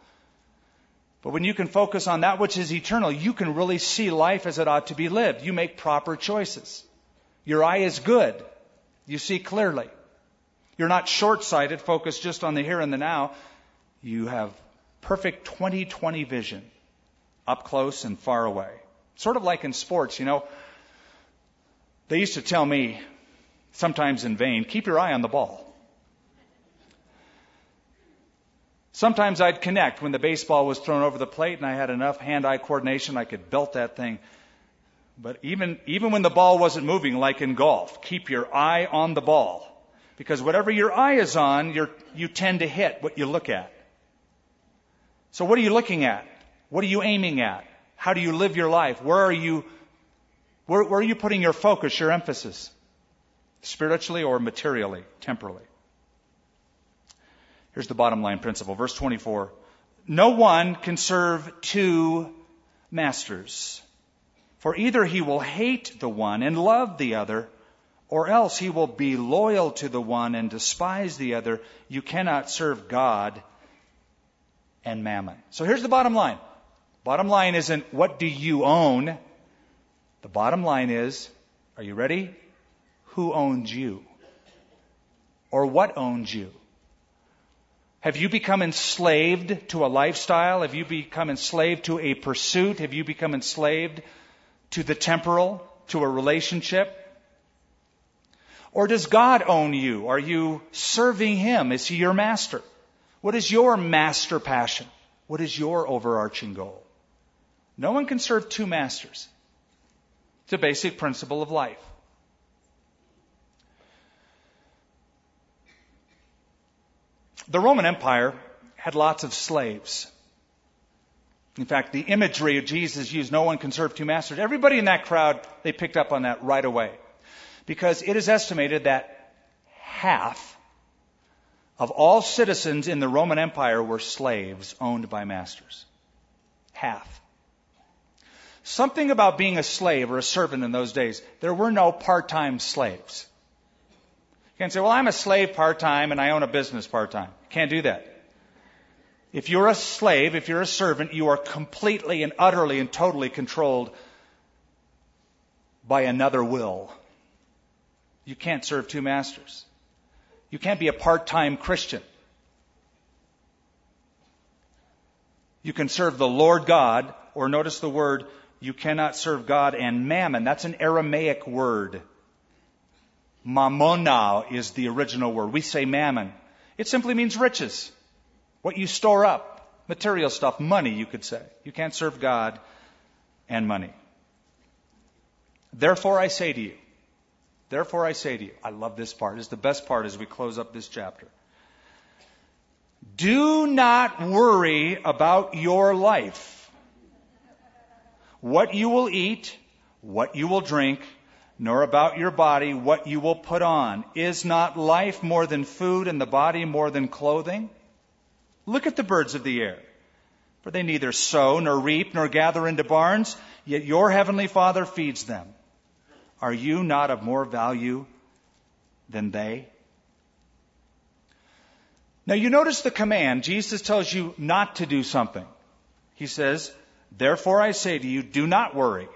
But when you can focus on that which is eternal, you can really see life as it ought to be lived. You make proper choices. Your eye is good. You see clearly. You're not short sighted, focused just on the here and the now. You have perfect 20 20 vision, up close and far away. Sort of like in sports, you know. They used to tell me, sometimes in vain, keep your eye on the ball. Sometimes I'd connect when the baseball was thrown over the plate and I had enough hand-eye coordination I could belt that thing but even, even when the ball wasn't moving, like in golf, keep your eye on the ball. Because whatever your eye is on, you tend to hit what you look at. So what are you looking at? What are you aiming at? How do you live your life? Where are you, where, where are you putting your focus, your emphasis? Spiritually or materially, temporally? Here's the bottom line principle. Verse 24. No one can serve two masters. For either he will hate the one and love the other, or else he will be loyal to the one and despise the other. You cannot serve God and mammon. So here's the bottom line. Bottom line isn't what do you own? The bottom line is, are you ready? Who owns you? Or what owns you? Have you become enslaved to a lifestyle? Have you become enslaved to a pursuit? Have you become enslaved to the temporal, to a relationship? Or does God own you? Are you serving Him? Is He your master? What is your master passion? What is your overarching goal? No one can serve two masters. It's a basic principle of life. The Roman Empire had lots of slaves. In fact, the imagery of Jesus used, no one can serve two masters. Everybody in that crowd, they picked up on that right away. Because it is estimated that half of all citizens in the Roman Empire were slaves owned by masters. Half. Something about being a slave or a servant in those days, there were no part-time slaves. You can't say, well, I'm a slave part-time and I own a business part-time. You can't do that. If you're a slave, if you're a servant, you are completely and utterly and totally controlled by another will. You can't serve two masters. You can't be a part-time Christian. You can serve the Lord God, or notice the word, you cannot serve God and mammon. That's an Aramaic word. Mammona is the original word. We say mammon. It simply means riches. What you store up, material stuff, money, you could say. You can't serve God and money. Therefore I say to you, therefore I say to you, I love this part. It's the best part as we close up this chapter. Do not worry about your life. What you will eat, what you will drink, nor about your body what you will put on. Is not life more than food and the body more than clothing? Look at the birds of the air. For they neither sow nor reap nor gather into barns, yet your heavenly Father feeds them. Are you not of more value than they? Now you notice the command. Jesus tells you not to do something. He says, Therefore I say to you, do not worry.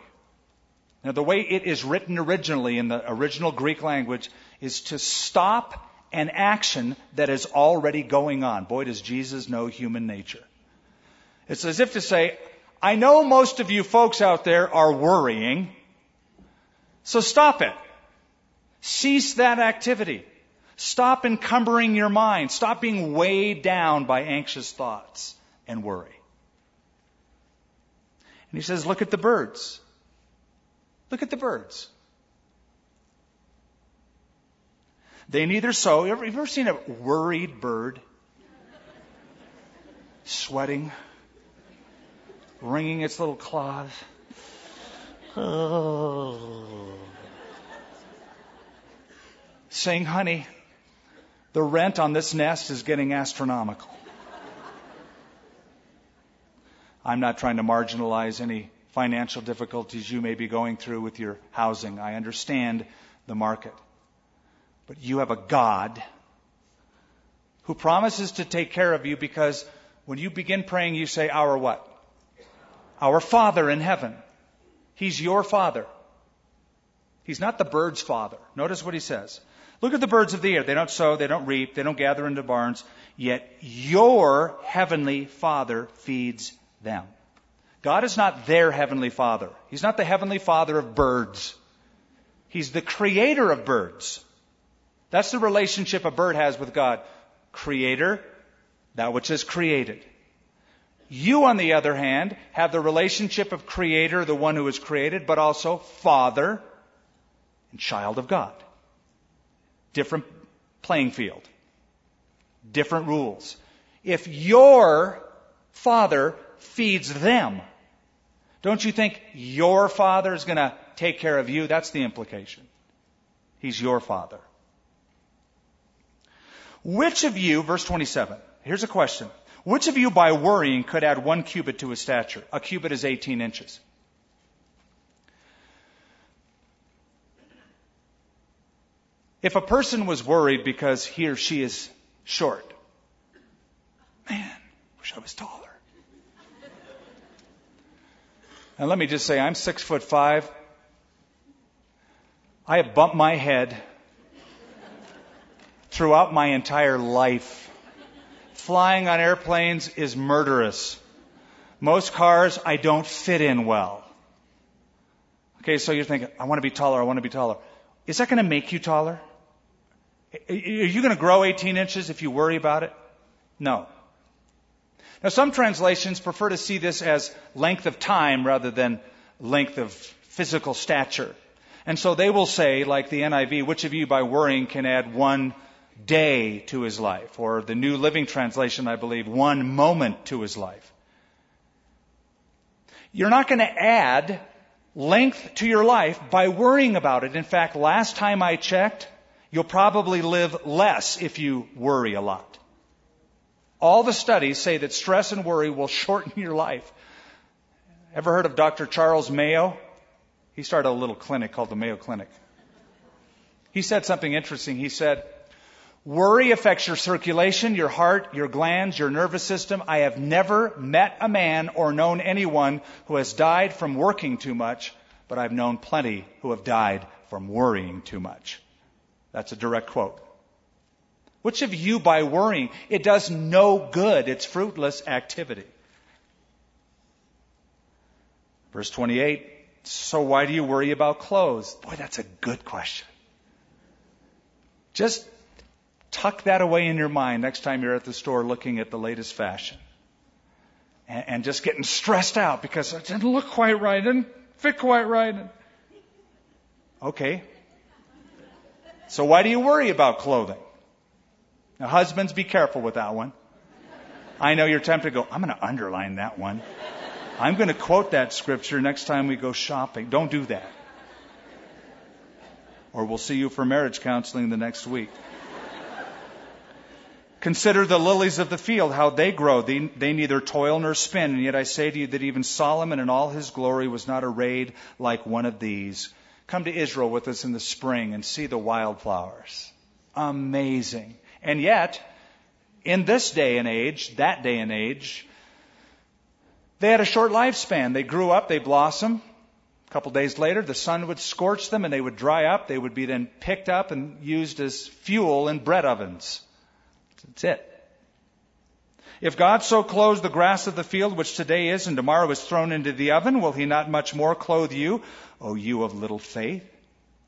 Now the way it is written originally in the original Greek language is to stop an action that is already going on. Boy, does Jesus know human nature. It's as if to say, I know most of you folks out there are worrying, so stop it. Cease that activity. Stop encumbering your mind. Stop being weighed down by anxious thoughts and worry. And he says, look at the birds. Look at the birds. They neither sow. Ever, you ever seen a worried bird? Sweating, wringing its little claws. Saying, honey, the rent on this nest is getting astronomical. I'm not trying to marginalize any financial difficulties you may be going through with your housing. I understand the market. But you have a God who promises to take care of you because when you begin praying, you say, Our what? Our Father in heaven. He's your Father. He's not the bird's father. Notice what he says. Look at the birds of the air. They don't sow, they don't reap, they don't gather into barns, yet your heavenly Father feeds them. God is not their heavenly Father. He's not the heavenly Father of birds. He's the creator of birds. That's the relationship a bird has with God. Creator, that which is created. You, on the other hand, have the relationship of Creator, the one who is created, but also Father and child of God. Different playing field. Different rules. If your Father feeds them, don't you think your Father is going to take care of you? That's the implication. He's your Father. Which of you, verse 27, here's a question. Which of you by worrying could add one cubit to his stature? A cubit is 18 inches. If a person was worried because he or she is short, man, wish I was taller. And let me just say, I'm six foot five. I have bumped my head throughout my entire life. Flying on airplanes is murderous. Most cars I don't fit in well. Okay, so you're thinking, I want to be taller, I want to be taller. Is that going to make you taller? Are you going to grow 18 inches if you worry about it? No. Now, some translations prefer to see this as length of time rather than length of physical stature. And so they will say, like the NIV, which of you by worrying can add one day to his life, or the New Living Translation, I believe, one moment to his life. You're not going to add length to your life by worrying about it. In fact, last time I checked, you'll probably live less if you worry a lot. All the studies say that stress and worry will shorten your life. Ever heard of Dr. Charles Mayo? He started a little clinic called the Mayo Clinic. He said something interesting. He said, Worry affects your circulation, your heart, your glands, your nervous system. I have never met a man or known anyone who has died from working too much, but I've known plenty who have died from worrying too much. That's a direct quote. Which of you by worrying? It does no good. It's fruitless activity. Verse 28. So why do you worry about clothes? Boy, that's a good question. Just tuck that away in your mind next time you're at the store looking at the latest fashion. And, and just getting stressed out because it didn't look quite right, didn't fit quite right. Okay. So why do you worry about clothing? Now husbands, be careful with that one. I know you're tempted to go, I'm going to underline that one. I'm going to quote that scripture next time we go shopping. Don't do that. Or we'll see you for marriage counseling the next week. Consider the lilies of the field, how they grow. They, they, neither toil nor spin. And yet I say to you that even Solomon in all his glory was not arrayed like one of these. Come to Israel with us in the spring and see the wildflowers. Amazing. And yet, in this day and age, that day and age, they had a short lifespan. They grew up, they blossomed. A couple days later, the sun would scorch them and they would dry up. They would be then picked up and used as fuel in bread ovens. That's it. If God so clothes the grass of the field, which today is and tomorrow is thrown into the oven, will he not much more clothe you, O you of little faith?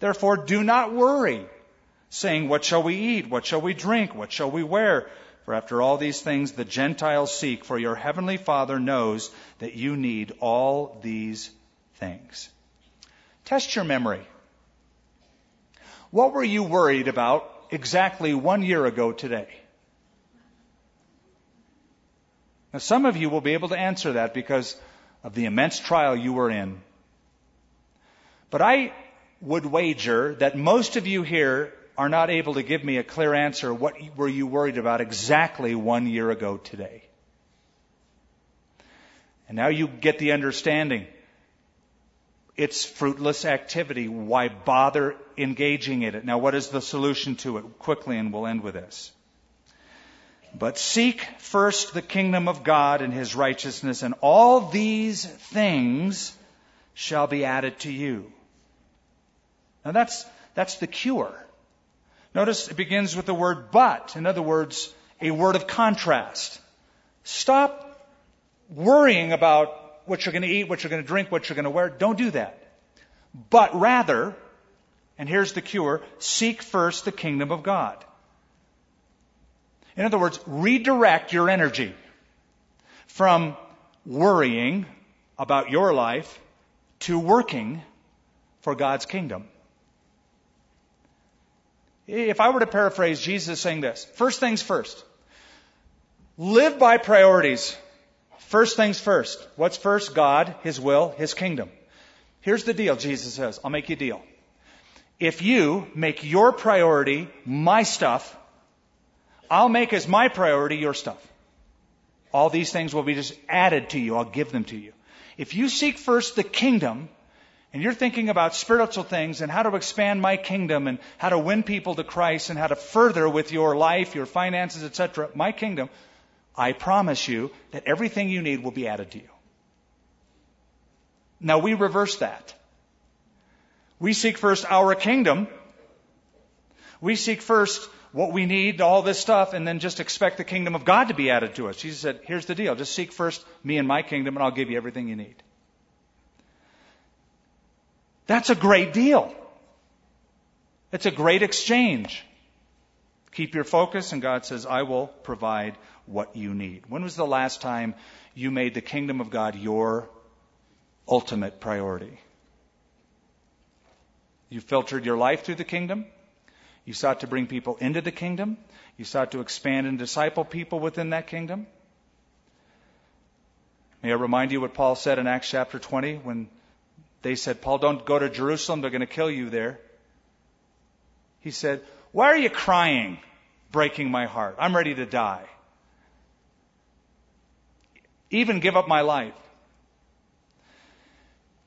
Therefore do not worry, saying, What shall we eat? What shall we drink? What shall we wear? For after all these things the Gentiles seek, for your heavenly Father knows that you need all these things. Test your memory. What were you worried about exactly one year ago today? Now, some of you will be able to answer that because of the immense trial you were in. But I would wager that most of you here are not able to give me a clear answer. What were you worried about exactly one year ago today? And now you get the understanding. It's fruitless activity. Why bother engaging in it? Now, what is the solution to it? Quickly, and we'll end with this. But seek first the kingdom of God and his righteousness, and all these things shall be added to you. Now that's, that's the cure. Notice it begins with the word but. In other words, a word of contrast. Stop worrying about what you're going to eat, what you're going to drink, what you're going to wear. Don't do that. But rather, and here's the cure, seek first the kingdom of God. In other words, redirect your energy from worrying about your life to working for God's kingdom. If I were to paraphrase Jesus saying this, first things first. Live by priorities. First things first. What's first? God, His will, His kingdom. Here's the deal, Jesus says. I'll make you a deal. If you make your priority my stuff, I'll make as my priority your stuff. All these things will be just added to you. I'll give them to you. If you seek first the kingdom, and you're thinking about spiritual things and how to expand my kingdom and how to win people to Christ and how to further with your life, your finances, etc., my kingdom, I promise you that everything you need will be added to you. Now we reverse that. We seek first our kingdom. We seek first what we need, all this stuff, and then just expect the kingdom of God to be added to us. Jesus said, here's the deal. Just seek first me and my kingdom and I'll give you everything you need. That's a great deal. It's a great exchange. Keep your focus and God says, I will provide what you need. When was the last time you made the kingdom of God your ultimate priority? You filtered your life through the kingdom? You sought to bring people into the kingdom. You sought to expand and disciple people within that kingdom. May I remind you what Paul said in Acts chapter 20 when they said, Paul, don't go to Jerusalem. They're going to kill you there. He said, Why are you crying, breaking my heart? I'm ready to die. Even give up my life.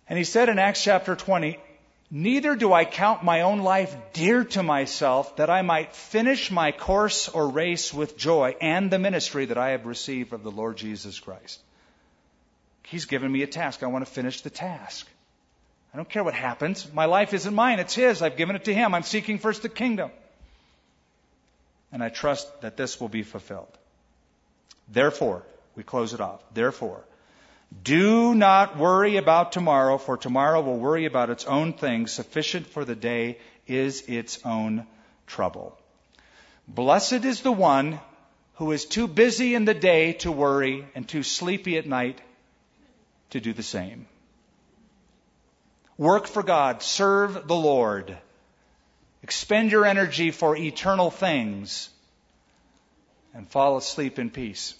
And he said in Acts chapter 20, Neither do I count my own life dear to myself that I might finish my course or race with joy and the ministry that I have received of the Lord Jesus Christ. He's given me a task. I want to finish the task. I don't care what happens. My life isn't mine, it's His. I've given it to Him. I'm seeking first the kingdom. And I trust that this will be fulfilled. Therefore, we close it off. Therefore, do not worry about tomorrow, for tomorrow will worry about its own things. Sufficient for the day is its own trouble. Blessed is the one who is too busy in the day to worry and too sleepy at night to do the same. Work for God. Serve the Lord. Expend your energy for eternal things and fall asleep in peace.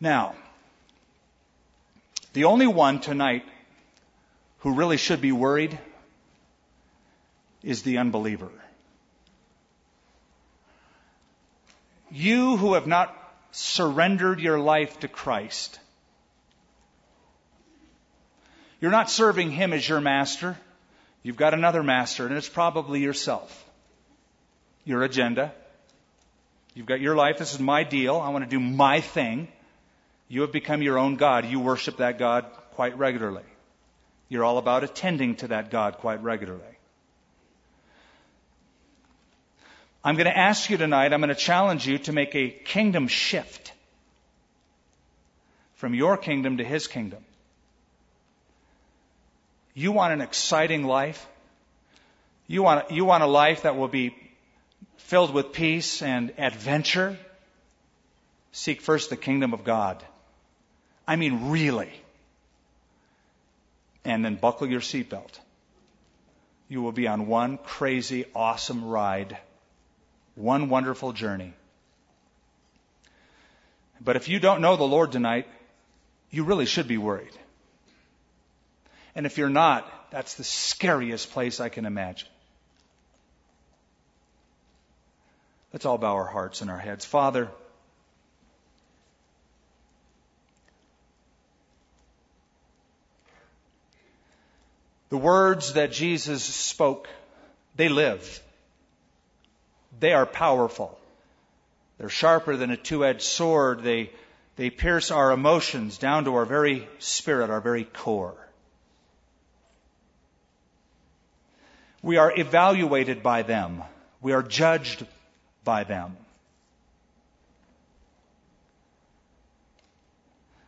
Now, the only one tonight who really should be worried is the unbeliever. You who have not surrendered your life to Christ, you're not serving Him as your master. You've got another master, and it's probably yourself, your agenda. You've got your life. This is my deal. I want to do my thing. You have become your own God. You worship that God quite regularly. You're all about attending to that God quite regularly. I'm going to ask you tonight, I'm going to challenge you to make a kingdom shift from your kingdom to his kingdom. You want an exciting life? You want, you want a life that will be filled with peace and adventure? Seek first the kingdom of God. I mean, really. And then buckle your seatbelt. You will be on one crazy, awesome ride, one wonderful journey. But if you don't know the Lord tonight, you really should be worried. And if you're not, that's the scariest place I can imagine. Let's all bow our hearts and our heads. Father, The words that Jesus spoke, they live. They are powerful. They're sharper than a two-edged sword. They, they pierce our emotions down to our very spirit, our very core. We are evaluated by them. We are judged by them.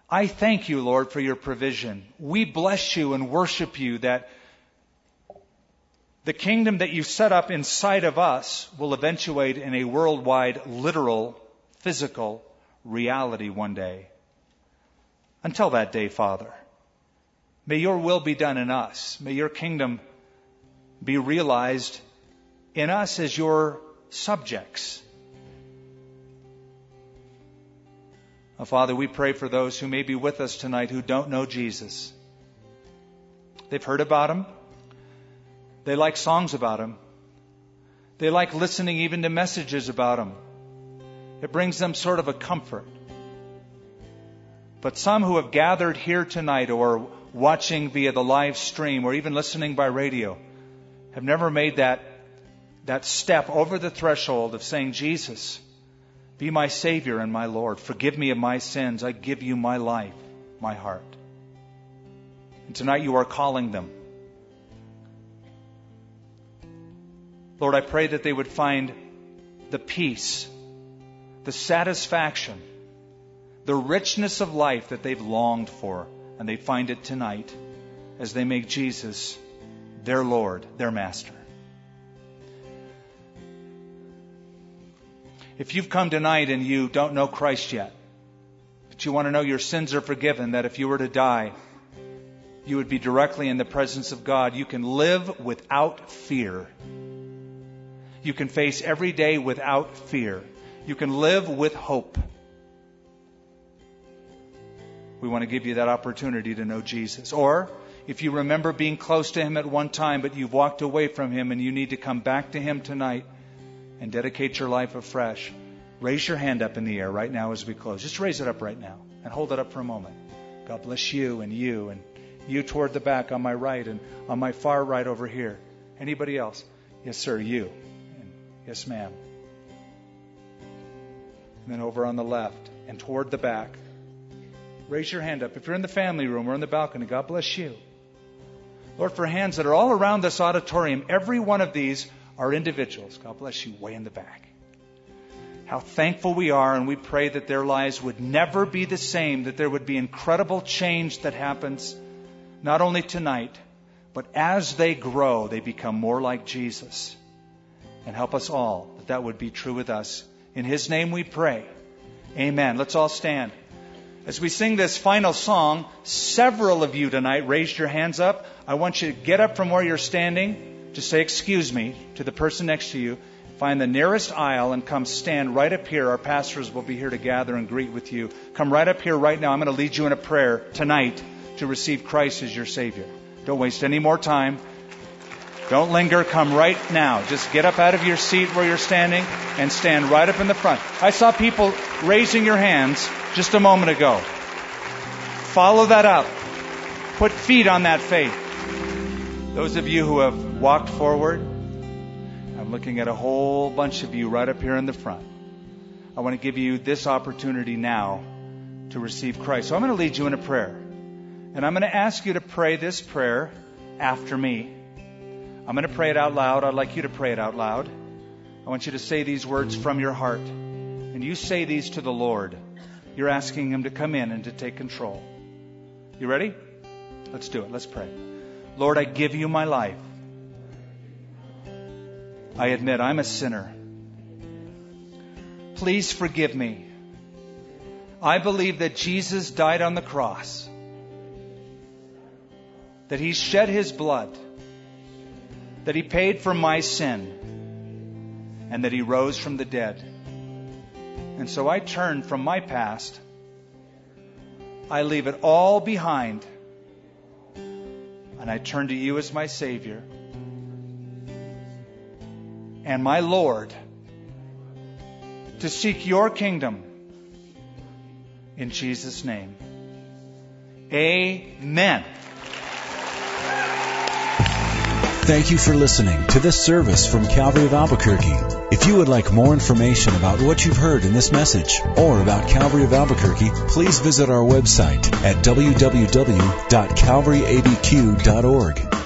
I thank you, Lord, for your provision. We bless you and worship you that the kingdom that you set up inside of us will eventuate in a worldwide, literal, physical reality one day. Until that day, Father, may your will be done in us. May your kingdom be realized in us as your subjects. Oh, Father, we pray for those who may be with us tonight who don't know Jesus. They've heard about him. They like songs about him. They like listening even to messages about him. It brings them sort of a comfort. But some who have gathered here tonight or watching via the live stream or even listening by radio have never made that, that step over the threshold of saying, Jesus, be my Savior and my Lord. Forgive me of my sins. I give you my life, my heart. And tonight you are calling them. Lord, I pray that they would find the peace, the satisfaction, the richness of life that they've longed for, and they find it tonight as they make Jesus their Lord, their Master. If you've come tonight and you don't know Christ yet, but you want to know your sins are forgiven, that if you were to die, you would be directly in the presence of God, you can live without fear You can face every day without fear. You can live with hope. We want to give you that opportunity to know Jesus. Or, if you remember being close to Him at one time, but you've walked away from Him and you need to come back to Him tonight and dedicate your life afresh, raise your hand up in the air right now as we close. Just raise it up right now and hold it up for a moment. God bless you and you and you toward the back on my right and on my far right over here. Anybody else? Yes, sir, you. And yes, ma'am. And then over on the left and toward the back. Raise your hand up. If you're in the family room or in the balcony, God bless you. Lord, for hands that are all around this auditorium, every one of these are individuals. God bless you way in the back. How thankful we are, and we pray that their lives would never be the same, that there would be incredible change that happens not only tonight, but as they grow, they become more like Jesus. And help us all that that would be true with us. In His name we pray. Amen. Let's all stand. As we sing this final song, several of you tonight raised your hands up. I want you to get up from where you're standing, to say, Excuse me, to the person next to you. Find the nearest aisle and come stand right up here. Our pastors will be here to gather and greet with you. Come right up here right now. I'm going to lead you in a prayer tonight to receive Christ as your Savior. Don't waste any more time. Don't linger. Come right now. Just get up out of your seat where you're standing and stand right up in the front. I saw people raising your hands just a moment ago. Follow that up. Put feet on that faith. Those of you who have walked forward, I'm looking at a whole bunch of you right up here in the front. I want to give you this opportunity now to receive Christ. So I'm going to lead you in a prayer. And I'm going to ask you to pray this prayer after me. I'm going to pray it out loud. I'd like you to pray it out loud. I want you to say these words from your heart. And you say these to the Lord. You're asking Him to come in and to take control. You ready? Let's do it. Let's pray. Lord, I give you my life. I admit I'm a sinner. Please forgive me. I believe that Jesus died on the cross, that He shed His blood, that He paid for my sin, and that He rose from the dead. And so I turn from my past. I leave it all behind. And I turn to you as my Savior and my Lord to seek your kingdom in Jesus' name. Amen. Thank you for listening to this service from Calvary of Albuquerque. If you would like more information about what you've heard in this message or about Calvary of Albuquerque, please visit our website at www.calvaryabq.org.